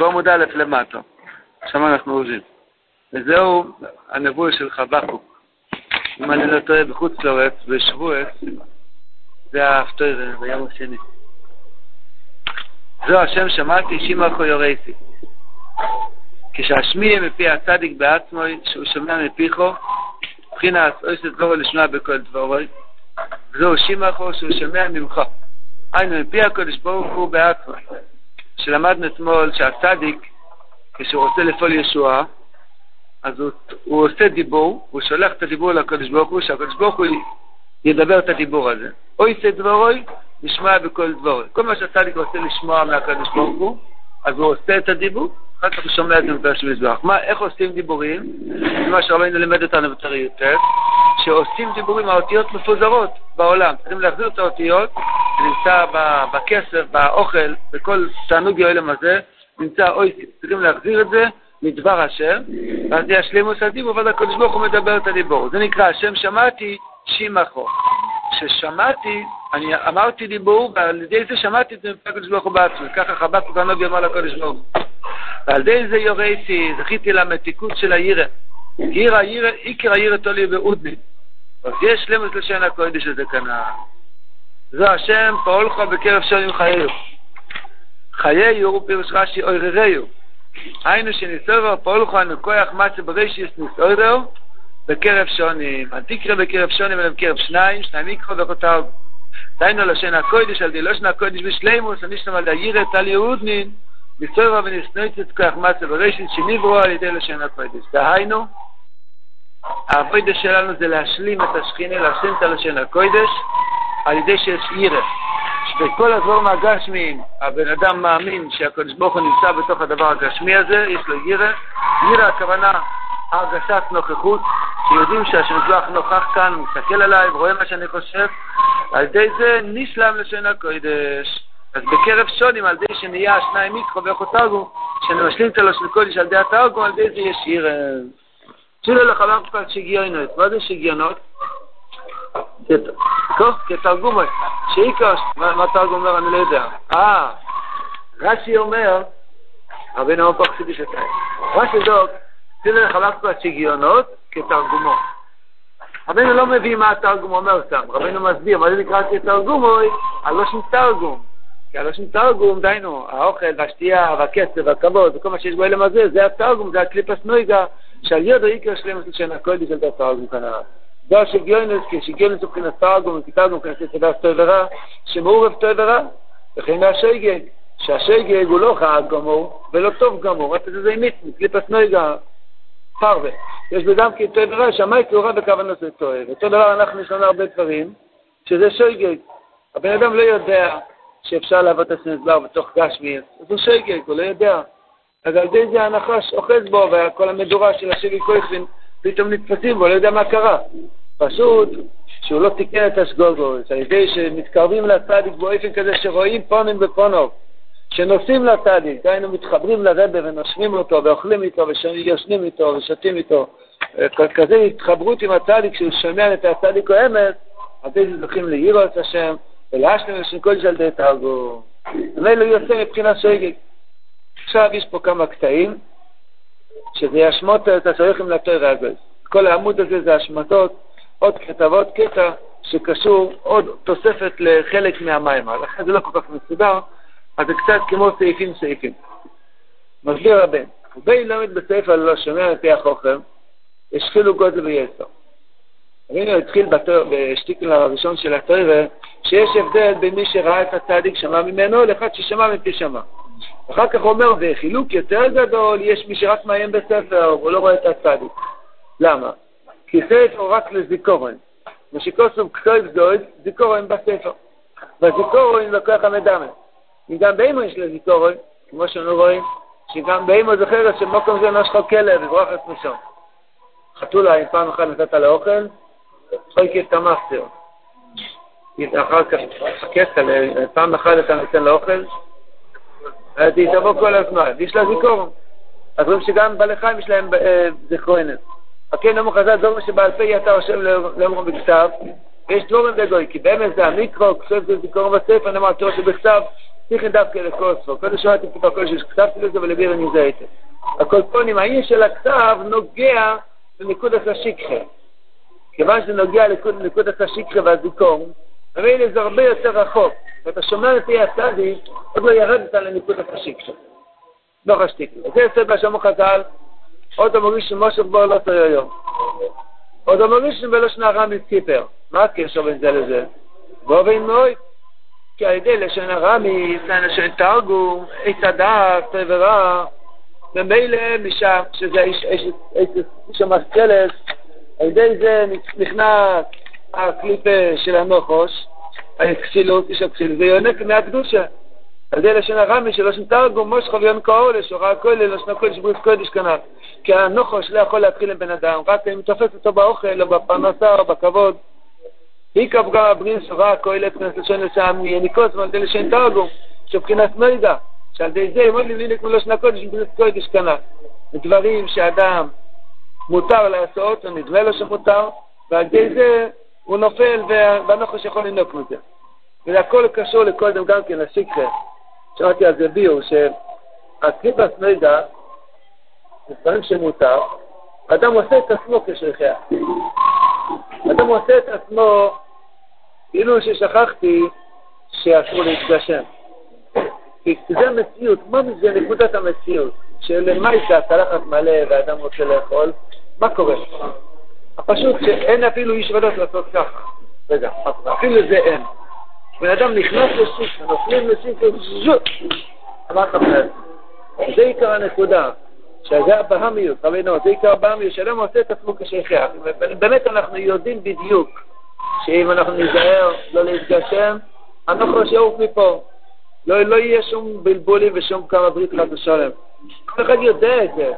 בעמוד א' למטה, שם אנחנו עוזבים. וזהו הנבוא של חבקוק. אם אני לא טועה בחוץ לארץ, בשבועס, זה האפטוירה, ביום השני. זו השם שמעתי, שימחו יורייסי. כשהשמיע מפי הצדיק בעצמו, שהוא שומע מפיכו, מבחינת אויסת דברו לשמוע בכל דברו, זהו שימחו שהוא שומע ממך. היינו, מפי הקודש ברוך הוא בעצמו. שלמדנו אתמול שהצדיק, כשהוא רוצה לפעול ישועה, אז הוא, הוא עושה דיבור, הוא שולח את הדיבור לקדוש ברוך הוא, שהקדוש ברוך הוא ידבר את הדיבור הזה. או יצא דבורוי, נשמע בכל דבורוי. כל מה שהצדיק רוצה לשמוע מהקדוש ברוך הוא, אז הוא עושה את הדיבור, אחר כך הוא שומע את זה מפרש מזבח. מה, איך עושים דיבורים? זה מה שרבינו לימד אותנו בתרי י"ט, שעושים דיבורים, האותיות מפוזרות בעולם. צריכים להחזיר את האותיות, זה נמצא בכסף, באוכל, בכל תענוג יועלם הזה, נמצא אוי, צריכים להחזיר את זה מדבר השם, ואז ישלימו את הדיבור, ואז הקדוש ברוך הוא מדבר את הדיבור. זה נקרא, השם שמעתי, שימחו. כששמעתי, אני אמרתי דיבור, ועל ידי זה שמעתי את זה מפי הקדוש ברוך הוא בעצמי. ככה חבקוק הנביא אמר לקדוש ברוך הוא. ועל ידי זה יורייתי, זכיתי למתיקות של הירא. עיר הירא, עיקר הירא תולי באודני. אז יש שלמות לשן הקודש הזה כנא. זו השם פועלך בקרב שונים חייו. חיי הוא פירוש רש"י אוירריו. היינו שניסורו פועלך מכוח מצה בראשיס ניסורו בקרב שונים. תקרא בקרב שונים אלא בקרב שניים, שניים יקחו וכותב. דיינו לשן הקודש על די לשן הקודש בשלימוס, הנשלם על היראת על יהודנין. ניסורו וניסנויצת כוח מצה בראשיס שנברו על ידי לשן הקודש. דהיינו, העבודה שלנו זה להשלים את השכינה, להשלים את הלשון הקודש, על ידי שיש ירא. שבכל הדברים הגשמיים הבן אדם מאמין שהקדוש ברוך הוא נמצא בתוך הדבר הגשמי הזה, יש לו ירא. ירא הכוונה הרגשת נוכחות, שיודעים שהשמזבח נוכח כאן, מסתכל עליי ורואה מה שאני חושב, על ידי זה נשלם לשון הקודש. אז בקרב שונים, על ידי שנהיה השניים מיקרו ואיכו תרגו, שנמשלים את הלשון הקודש על ידי התרגו, על ידי זה יש ירא. תשאילו לך מה כבר שגיונות, מה זה שגיונות? טוב, כתרגום, שאיקוש, מה תרגום אומר אני לא יודע. אה, רש"י אומר, רבינו אמר פה חסידי שתיים. רש"י דוק, תשאילו לך מה כבר שגיונות כתרגומו. רבינו לא מביא מה התרגום אומר שם, רבינו מסביר, מה זה נקרא כתרגומו? הלושן תרגום. כי הלושן תרגום, דהיינו, האוכל והשתייה והכסף והכבוד וכל מה שיש בו אלם הזה, זה התרגום, זה הקליפס נויגה. שעל ידו עיקר שלמות לשן הקודש על דה תרגום כנראה. זה השגיונס, כי שגיונס הוא מבחינת תרגום, וכי תרגום מבחינת יסודה טוב ורע, שמעורב טוב ורע, וכן השגג, שהשגג הוא לא חד גמור, ולא טוב גמור, רק זה מיץ, מקליפס נויגה, פרווה. יש בדם כי טוב ורע, שהמי תאורה בכוונות זה טוב. אותו דבר אנחנו יש הרבה דברים, שזה שגג. הבן אדם לא יודע שאפשר לעבוד את הסנסבר בתוך גשמי, אז הוא שגג, הוא לא יודע. אז על ידי זה הנחש אוחז בו, וכל המדורה של השבי כויכלין פתאום נתפסים בו, לא יודע מה קרה. פשוט שהוא לא תיקן את הסגוגוס, על ידי שמתקרבים לצדיק באופן כזה שרואים פונים בפונו, שנוסעים לצדיק, דהיינו מתחברים לרבה ונושמים אותו, ואוכלים איתו, וישנים איתו, ושתים איתו, כזה התחברות עם הצדיק, שהוא שומע את הצדיק או אמת, אז זה זוכים לירוס השם, ולהשלם לשם קודש על די תרגום. ומילא יוצא מבחינת שגג. עכשיו יש פה כמה קטעים, שזה ישמות את השייכים לתוירה הזאת. כל העמוד הזה זה השמטות, עוד כתבות קטע שקשור עוד תוספת לחלק מהמים. לכן זה לא כל כך מסודר, אז זה קצת כמו סעיפים סעיפים. מסביר הבן, בין למד בספר לא שומע מפי החוכם, יש חילוק גודל ויסר. רבינו התחיל בשטיקל הראשון של התוירה, שיש הבדל בין מי שראה את הצדיק שמע ממנו לאחד ששמע מפי שמע. אחר כך הוא אומר, וחילוק יותר גדול, יש מי שרק מעיין בספר, הוא לא רואה את הצדיק. למה? כי ספר רק לזיכורן. ושכוסום כתוב דוד, זיכורן בספר. והזיכורן לוקח המדמה. אם גם באימו יש לו זיכורן, כמו שאנו רואים, שגם באימו זוכרת שמקום זה נשכו כלב, יברוח את משום. חתולה, אם פעם אחת נתת לאוכל, חויקי את המאסטר. אחר כך, חכסת, פעם אחת אתה נותן לאוכל, אז היא תבוא כל הזמן, ויש לה זיכרון. אז רואים שגם בעלי חיים יש להם זיכרונת. הכן אמרו חז"ל דומה שבעל פה יתה יושב לאמרו בכתב, ויש דבורים בגוי, כי באמת זה המיקרו, כסף זה זיכרון בספר, נאמר תורה שבכתב, צריכים דווקא לקוספו. קודם שמעתי טיפה קודש שכתבתי לזה ולביר אני זה הייתי. הקולפונים, העניין של הכתב נוגע לנקודת השיקחה. כיוון שזה נוגע לנקודת השיקחה והזיכרון, ממילא זה הרבה יותר רחוק. ואתה שומע לפי הצדיק, עוד לא ירדת לנקודת השיקחה. לא חשתי. זה יוצא בשמו חז"ל, עוד המוריש משה בור לא תראה היום. עוד המוריש בלשון הרמי קיפר. מה הקשר בין זה לזה? באופן מאוד. כי על ידי לשון הרמי, לשון תרגום, עץ הדעת, ורע, ומילא משם, שזה איש המשכלת, על ידי זה נכנס הקליפה של הנוחוש, הכסילות, איש הכסילות, ויונק מהקדושה. על ידי לשון הרמי של לשון תרגום, מושך אביון כאולש, הוראה כולל, לשון הקודש, בריס קודש כנ"ל. כי הנוחוש לא יכול להתחיל עם בן אדם, רק אם תופס אותו באוכל, או בפרנסה, או בכבוד. איקה פגר הבריס, הוראה כולל, כנסת לשון לשם, יניקוס, ועל ידי לשון תרגום, שבחינת מידע, שעל ידי זה, אמרו לי לי כמו לשון הקודש, בריס קודש כנ"ל. דברים שאדם מותר לעשות, או נדמה לו שמותר, ועל ידי זה הוא נופל, והנוחוש יכול לנוק מזה. וזה הכל קשור לקודם גם כן, לשיקחה. שמעתי על זה ביור, שהקליפס מידע, זה דברים שמותר, אדם עושה את עצמו כשליחיה. אדם עושה את עצמו כאילו ששכחתי שאסור להתגשם. כי זה המציאות, מה זה נקודת המציאות? שלמעשה הצלחת מלא ואדם רוצה לאכול, מה קורה? פשוט שאין אפילו איש ודות לעשות ככה. רגע, אפילו זה אין. בן אדם נכנס לשיק, נופלים לשיק, זוט, אמרת מנהל. זה עיקר הנקודה, שזה הבהמיות, רבינו, זה עיקר הבהמיות, שאדם עושה את עצמו כשייכח. באמת אנחנו יודעים בדיוק שאם אנחנו ניזהר לא להתגשם, אנחנו נשאוף מפה. לא, לא יהיה שום בלבולים ושום כמה ברית חד ושלם. כל אחד יודע את זה,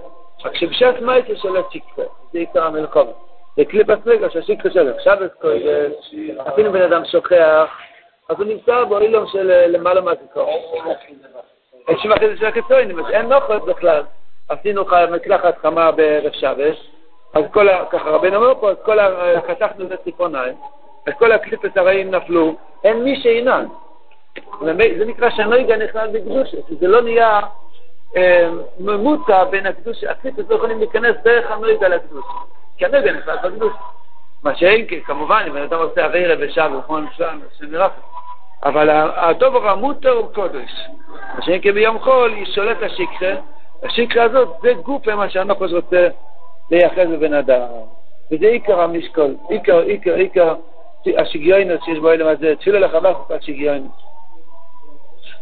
רק שבשעת מייטה של השיקחה, זה עיקר המלחמה. זה קליפת רגע שהשיקחה שלו, שבת קודש, אפילו בן אדם שוכח, אז הוא נמצא באילום של אה, למעלה מהזיכרון. אין אחרי זה של הקיצונים, אז אין נוחות בכלל. עשינו מקלחת חמה בערב שבת, אז כל ה... ככה רבנו אומר פה, אז כל ה... אה, חתכנו את הציפורניים, אז כל הקליפת הרעים נפלו, אין מי שינן. זה נקרא שהנויגה נכלל בקדושה, זה לא נהיה אה, ממוצע בין הקדושה, הקליפת לא יכולים להיכנס דרך הנויגה לקדושה, כי הנויגה נכלל בקדושה. מה שאין, כמובן, אם אתה עושה אבירה ושבת, כמו נפלא, שנראה אבל הדובר המותר הוא קודש. מה שאין כביום חול, היא שולט השקרה, השקרה הזאת זה גוף מה שהנוחש רוצה לייחד בבן אדם. וזה עיקר המשקול, עיקר, עיקר, עיקר השגיונות שיש בו אלם הזה, תפילו לחבך השגיונות.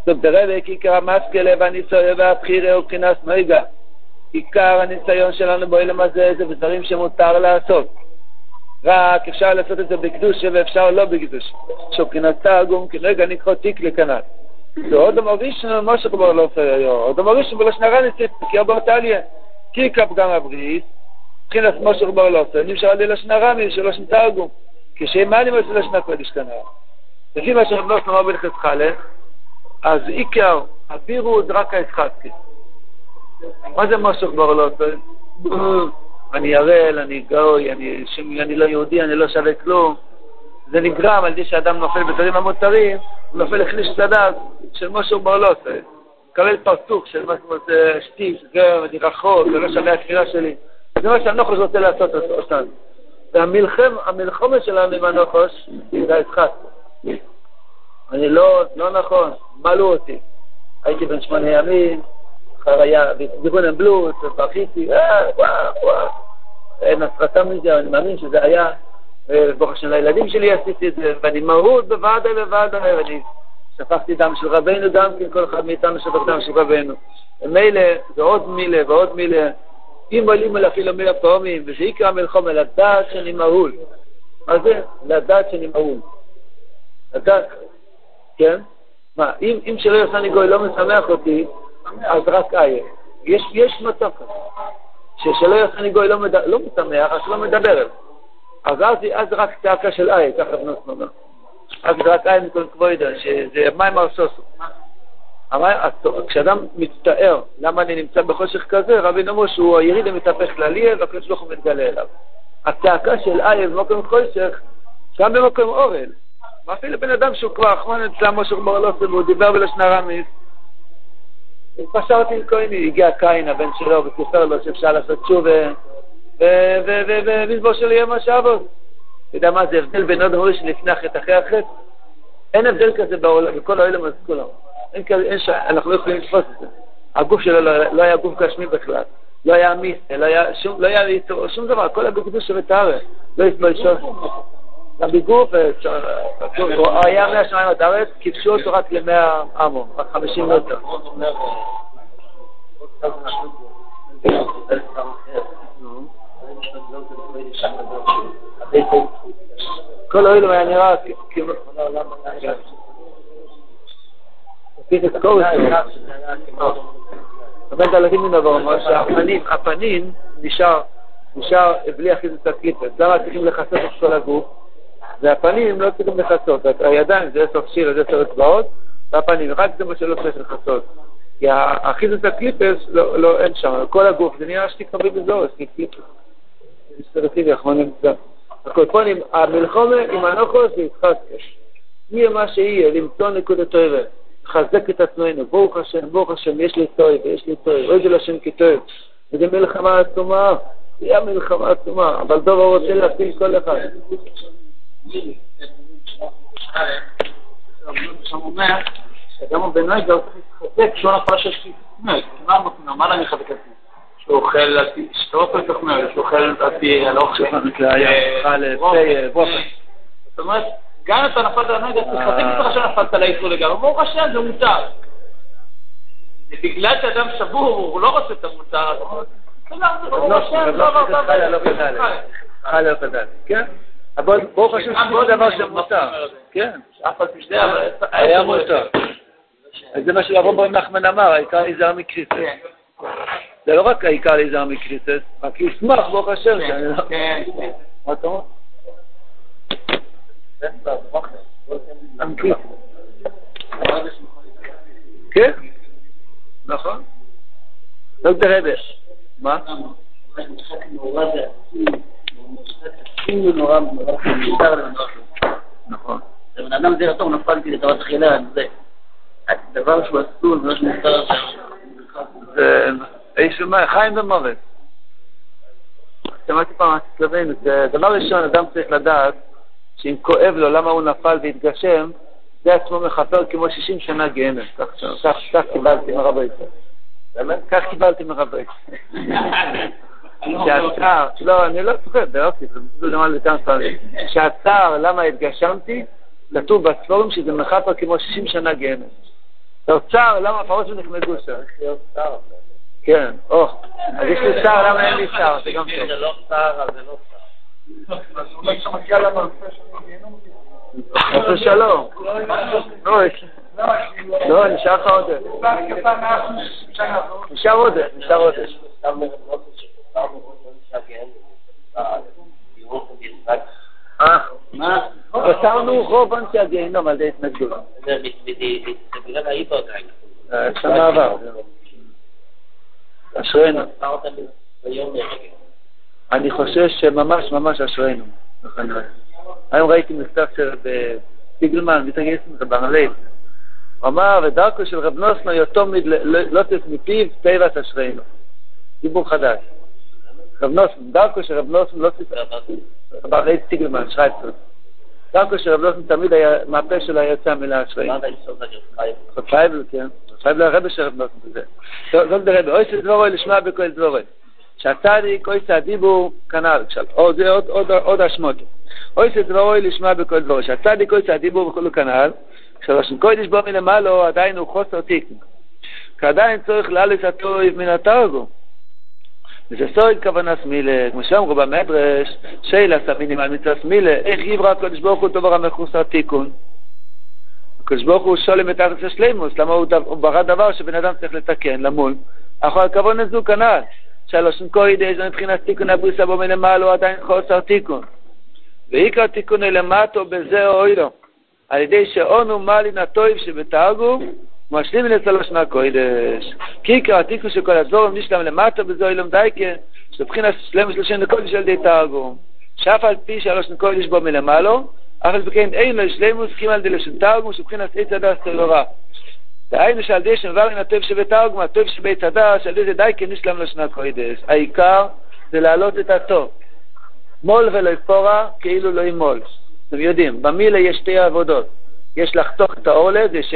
טוב, תראה בעיקר המסקלה והניסוי והבחירה כנס נויגה. עיקר הניסיון שלנו באילם הזה זה בדברים שמותר לעשות. רק אפשר לעשות את זה בקדוש ואפשר לא בקדוש. שוקינת תרגום, כרגע נקרא תיק לכנל. ועוד המורישן משה כבר לא עושה היום. עוד המורישן בלשון הרע ניסית, כי הרבה תליה. כי כפגם הבריס, מבחינת משה כבר לא עושה. נמשל לי לשון הרע של לשון תרגום. כשמה אני מוצא לשון הקודש כנראה. לפי מה שרב נוסף אמר בלכת חלק, אז עיקר הבירות רק היצחקי. מה זה משה כבר לא? אני ערל, אני גוי, אני, לא יהודי, אני לא שווה כלום. זה נגרם על ידי שאדם נופל בדברים המותרים, הוא נופל לכלי צדד של משהו בעולות. מקבל פרצוף של משהו שטיף, גר, אני רחוק, זה לא שווה התפילה שלי. זה מה שהנוחש רוצה לעשות אותנו. והמלחמה שלנו עם הנוחש זה היצחק. אני לא, לא נכון, מלאו אותי. הייתי בן שמונה ימים, חוויה, זיכרון בלוט, בכיתי, אה, וואו, וואו. נסרטה מזה, אני מאמין שזה היה, ברוך השם לילדים שלי עשיתי את זה, ואני מהות בוודאי ובוודאי, ואני שפכתי דם של רבנו גם כן, כל אחד מאיתנו שפך דם של רבנו. מילא, זה עוד מילה ועוד מילה. אם עולים על אפילו מילה פעמים, וזה יקרא מלחמה, לדעת שאני מהול. מה זה? לדעת שאני מהול. לדעת, כן? מה, אם, אם שלא יעשה לי גוי לא משמח אותי, אז רק איה. יש, יש מצב כזה. ששלא יעשה גוי לא, מד... לא משמח, אז לא מדבר אליו. אז אז רק צעקה של איה, ככה בנות אומר. אז רק איה מכל כבוידא, שזה מים ארסוסו. כשאדם מצטער למה אני נמצא בחושך כזה, רבי נאמר שהוא היריד המתהפך כללי, והקדוש ברוך הוא מתגלה אליו. הצעקה של איה במקום חושך, גם במקום אורל, ואפילו בן אדם שהוא כבר אחרון אצלם משה ברלוסם, והוא דיבר בלשון ארמית, התפשרתי עם כהני, הגיע קין, הבן שלו, וסיפר לו שאפשר לעשות תשובה, ומזבור של יום השבת. אתה יודע מה זה הבדל בין עוד הורי שלפני החטא אחרי החטא? אין הבדל כזה בעולם, בכל העולם אז כולם. אין כזה, אין ש... אנחנו לא יכולים לתפוס את זה. הגוף שלו לא, לא היה גוף גשמי בכלל. לא היה מיס, לא היה לא שום דבר, כל הגוף קדוש ומטהר, לא שום. גם בגוף, הוא היה מהשמיים עד הארץ, כיבשו אותו רק למאה עמו, רק חמישים מטר. כל האלו היה נראה כאילו... עומד על הדין מדבר, אומר שהפנים, הפנים נשאר, נשאר בלי אחיזת הקליפת. למה צריכים לכסות את כל הגוף? והפנים לא צריכים לכסות. הידיים זה עשר שיר, זה עשר אצבעות, והפנים, רק זה מה שלא צריך לכסות. כי האחיזת הקליפס, לא, לא, אין שם, כל הגוף, זה נראה שתקרבי בזורס, כי קליפס. נמצא. הקופונים, המלחומה עם הנוחוס זה יתחזקש. יהיה מה שיהיה, למצוא נקודת אוהבת. לחזק את עצמנו, ברוך השם, ברוך השם, יש לי טוב, יש לי טוב, אוי זה לשם כטוב. וזה מלחמה עצומה, זה היה מלחמה עצומה, אבל דובר רוצה להפיל כל אחד. אדם הבינוי זה צריך להתחזק כשהוא נפל של שכנוי, מה לה מחזק את זה? שהוא אוכל, שהוא אוכל תוכניות, שהוא אוכל על על אוכל. זאת אומרת, גם אם אתה נפלת על הנגד, תחזק אותך שנפלת לאיסור לגמרי, ברוך השם, זה מותר. זה בגלל שאדם שבור, הוא לא רוצה את המותר הזה. חי לא קדל, כן? אבל ברוך השם שזה דבר שמותר, כן. אף על פי שזה היה מותר. זה מה שרב נחמן אמר, העיקר להיזהר מקריסס. זה לא רק העיקר להיזהר מקריסס, רק ישמח ברוך השם. כן, כן. מה אתה אומר? כן, נכון. דוקטור רבש, מה? נכון. בן אדם זה יותר נפלתי לתורת תחילה, זה דבר שהוא אסור, זה שמותר זה איש חיים ומוות. שמעתי פעם אצלנו, דבר ראשון, אדם צריך לדעת שאם כואב לו למה הוא נפל והתגשם, זה עצמו מכפר כמו 60 שנה גיהנם. כך קיבלתי מרבי באמת? כך קיבלתי מרבי שהצער, לא, אני לא צוחק, באופי, זה למעלה לכמה פעמים. שהצער, למה התגשמתי, כתוב בספורים שזה מכפר כמו 60 שנה גיהנם. צער, למה הפרות שנחמדו שם? כן, או, אז יש לי צער, למה אין לי צער? זה גם טוב. זה לא צער, זה לא צער. חס ושלום. לא, נשאר לך עוד. נשאר עוד, נשאר עוד. אה, מה? פתרנו רוב אנשי הגיהנום על ידי התנגדות. שנה עבר. אשרינו. אני חושש שממש ממש אשרינו. היום ראיתי מכתב של פיגלמן, מתרגש ברנלייב. הוא אמר, ודרכו של רב נוסנו יתום לא תס מפיו תיבת אשרינו. דיבור חדש. Rav Nosson, Darko Sher Rav Nosson, lo si Rav Nosson, Rav תמיד Tiglman, schreit tamid היה מהפה של היצא מילה השרי. מה זה היסוד הרב חייב? חייב, כן. חייב לרבי של רב נוסן בזה. זאת דרב, אוי של דבורי לשמוע בכל דבורי. שהצדיק, אוי של הדיבו, כנל, כשל, או זה עוד השמות. אוי של לשמוע בכל דבורי. שהצדיק, אוי של הדיבו, וכל הוא כנל, כשל קודש בו מלמעלו, עדיין הוא חוסר תיק. כעדיין צריך לאלס הטוב מן התרגום. וזה סויד כוונה סמילה, כמו שאמרו במדרש, שאלה סמינים על מצווה סמילה, איך יברא הקדוש ברוך הוא דבר המחוסר תיקון? הקדוש ברוך הוא שולם את הארץ השלימוס, למה הוא ברא דבר שבן אדם צריך לתקן, למול. אך הכוונה זו כנ"ל. שלוש קוידש מבחינת תיקון הבריסה בו מלמעלה עדיין חוסר תיקון. ועיקר תיקון למטו בזה אוילו, על ידי שאונו מלין הטויב שבתרגום, משלים לצלוש מהקוידש. כי עיקר התיקון של כל הדבורים נשלם למטו בזה אוילום דייקה, שבחינת שלם שלושים לקודש על ידי תרגום. שאף על פי שלוש קוידש בו מלמעלה, אף על כן אין לו שלימוס קימל דלשון תרגום שבחינת עץ הדס תלורה. דהיינו שעל די שמברין הטוב שבתרגום, הטוב שבית הדס, על ידי די כניסלם לשנה קוידס. העיקר זה להעלות את הטוב. מול ולא יפורה כאילו לא ימול. אתם יודעים, במילה יש שתי עבודות. יש לחתוך את האורלד, יש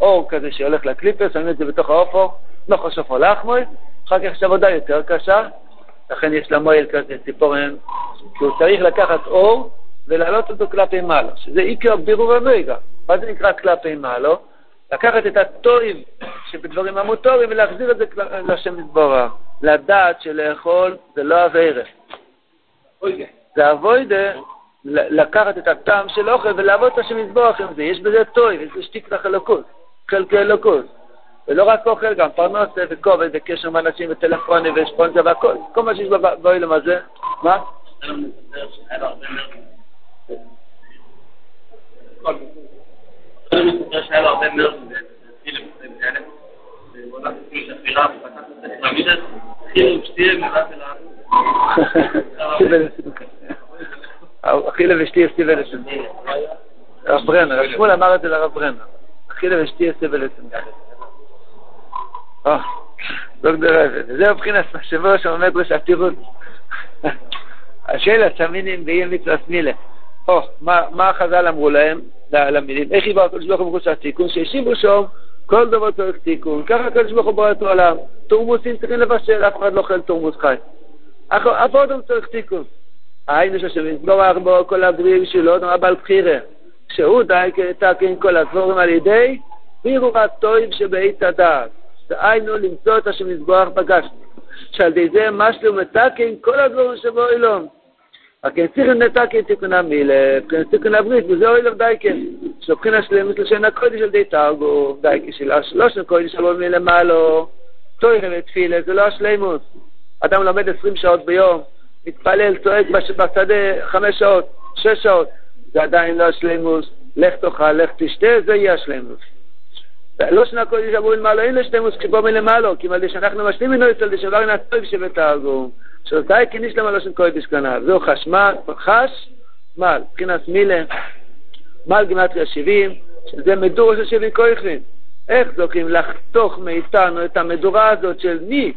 אור כזה שהולך לקליפר, שמים את זה בתוך האופור, לא חשוב לחמוי, אחר כך יש עבודה יותר קשה, לכן יש למועל כזה ציפורן, כי הוא צריך לקחת אור ולהעלות אותו כלפי מעלה, שזה עיקר בירור הנויגה. מה זה נקרא כלפי מעלה? לקחת את הטועים שבדברים המוטורים ולהחזיר את זה לשם יתברך. לדעת שלאכול זה לא אביירה. זה אבוידה לקחת את הטעם של אוכל ולעבוד את השם יתברך עם זה. יש בזה טועים, יש בזה שתיקתח אלוקות, חלקי אלוקות. ולא רק אוכל, גם פרנסה וכובד וקשר עם אנשים וטלפונים ושפונציה והכל, כל מה שיש באוילם הזה. מה? שהיה לו הרבה מרץ אכילה ושתיה סטיבלסון. הרב ברנר, רב שמואל אמר את זה לרב ברנר. אכילה ושתיה סטיבלסון. דוקטור אבן, זה מבחינת שבוע שעומד ראש עתירות. השאלה סמינים באי מצווה סמילה. או, מה החז"ל אמרו להם, למילים? איך יבוא הקדוש ברוך הוא בחוץ התיקון? שהשיבו שם, כל דבר צריך תיקון. ככה הקדוש ברוך הוא ברא את העולם. תורמוסים צריכים לבשל, אף אחד לא אוכל תורמוס חי. אף אדם צריך תיקון. היינו שהשם יתבורך בו כל הגריב שלו, נאמר בעל בחירה, שהוא דייק תקין כל הדבורים על ידי בירו הטויב שבעית הדעת. דהיינו למצוא את השם יתבורך פגשנו, שעל ידי זה משלו מתקין כל הדבורים שבו אילום. רק צריכים לתקין תיקונה מילה, כן צריכים להבריא, וזה אוי לב דייקן. שופכין השלם של שן הקודש על די תרגו, דייקן של השלוש הקודש שבו מלמעלו, תוירה ותפילה, זה לא השלמות. אדם לומד עשרים שעות ביום, מתפלל, צועק בשדה חמש שעות, שש שעות, זה עדיין לא השלימוס, לך תאכל, לך תשתה, זה יהיה השלימוס. לא שנה קודש אמרו למעלה, אין לשלימוס כשבוא מלמעלו, כי מה שאנחנו משלים ממנו אצל דשבר אין הטוב שבתרגום. שאותי כניש למה לא שם קודש כנב. זהו חשמל, חש, מל, מבחינת מילה, מל גימטריה 70, שזה מדור של 70 כויכלים. איך זוכים לחתוך מאיתנו את המדורה הזאת של מי?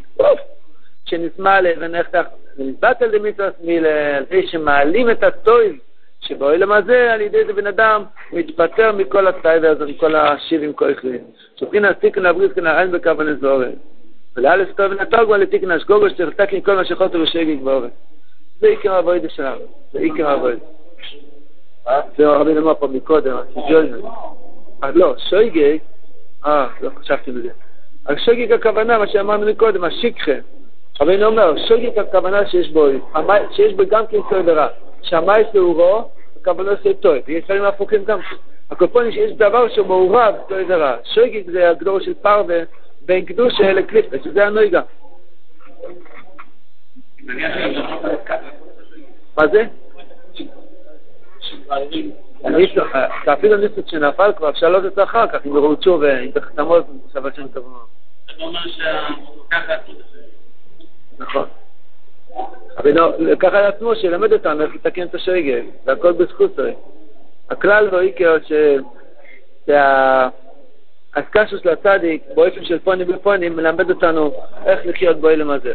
שנשמע ונחתך, ונתבט על דמיתרס מילה, על זה שמעלים את הטויב שבאוילם הזה, על ידי זה בן אדם מתפטר מכל הטייבה הזה, מכל השבעים כויכלים. שבחינת תיקן לבריס כנראה אין בכוון אזורת. ולאלף טוב ונתרגו על תיקן אשגוגו שצריך לתקן כל מה שחוטו ושגי גבורת. זה עיקר הבוידה שלנו, זה עיקר הבוידה. זה הרבי נאמר פה מקודם, אז לא, שויגי, אה, לא חשבתי בזה. השויגי הכוונה, מה שאמרנו מקודם, השיקחה. רבינו אומר, שויגי הכוונה שיש בו, שיש בו גם כן טוב ורע. שהמייס לאורו, הכוונה זה טוב, ויש דברים הפוכים גם כן. הקופונים שיש דבר שהוא מעורב, טוב ורע. שויגי זה הגדור של פרווה, בין קדושה לקליפה, שזה הנויגה. מה זה? אפילו ניסות שנפל כבר, אפשר לעלות את זה אחר כך, אם יראו תשוב, אם תחתמות, שבת שם טוב מאוד. אתה אומר נכון. אבל לקח עצמו שילמד אותנו איך לתקן את השגל, והכל זה. הכלל והעיקר שה... הסקשוס לצדיק באופן של פונים בפונים מלמד אותנו איך לחיות באילם הזה.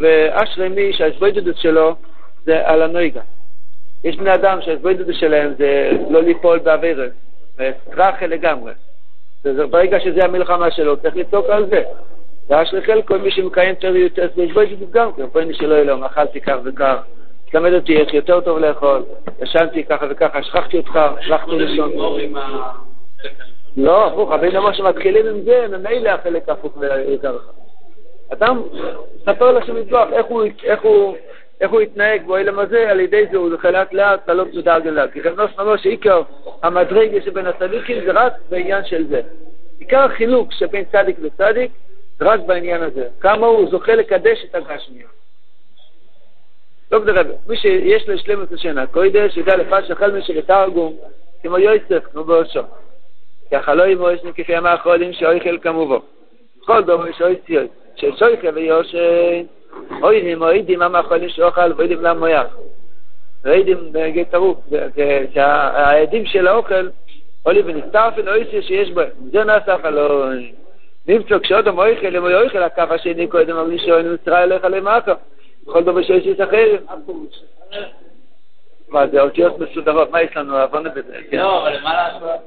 ואשרי מי שההסבוידדות שלו זה על הנויגה. יש בני אדם שההסבוידדות שלהם זה לא ליפול באווירה, וסטרחה לגמרי. ברגע שזה המלחמה שלו, צריך לצעוק על זה. ואשרי חלקו מי שמקיים טריות בהסבוידדות גם כן, פוני שלא לו, אכלתי כך וכך. תלמד אותי איך יותר טוב לאכול, ישנתי ככה וככה, שכחתי אותך, הלכתי לישון. לא, הפוך, רבינו אמר שמתחילים עם זה, ממילא החלק הפוך ויותר רחב. אדם מספר לשם מזבח איך הוא התנהג באוילם הזה, על ידי זה הוא זוכה לאט לאט לעלות תודה גדולה. כי רב נוסן אומר שעיקר המדרגה שבין הצדיקים זה רק בעניין של זה. עיקר החילוק שבין צדיק וצדיק זה רק בעניין הזה. כמה הוא זוכה לקדש את הגשמיות. לא כדי רבי, מי שיש לו שלמות השנה, קוידש, ידע לפש החל משל תרגום, כמו יוסף, כמו באושו. ככה לא ימו יש נקפי המאכולים שאויכל כמובו. כל דומו יש אוי ציוי, ששויכה ויושן, אוי הם אוידים המאכולים שאוכל ואוידים למויח. ריידים בגי טרוף, שהעדים של האוכל עולי ונסתרפן אויסי שיש בו, זה נעשה חלון. נמצא כשאדם אויכל, אם יאכל לא הקו השני קודם הראשון, ישראל לך למטה. בכל דבר שיש יש אחר. מה זה, אותיות מסודרות, מה יש לנו, עוון בזה? כן. לא, אבל מה לעשות?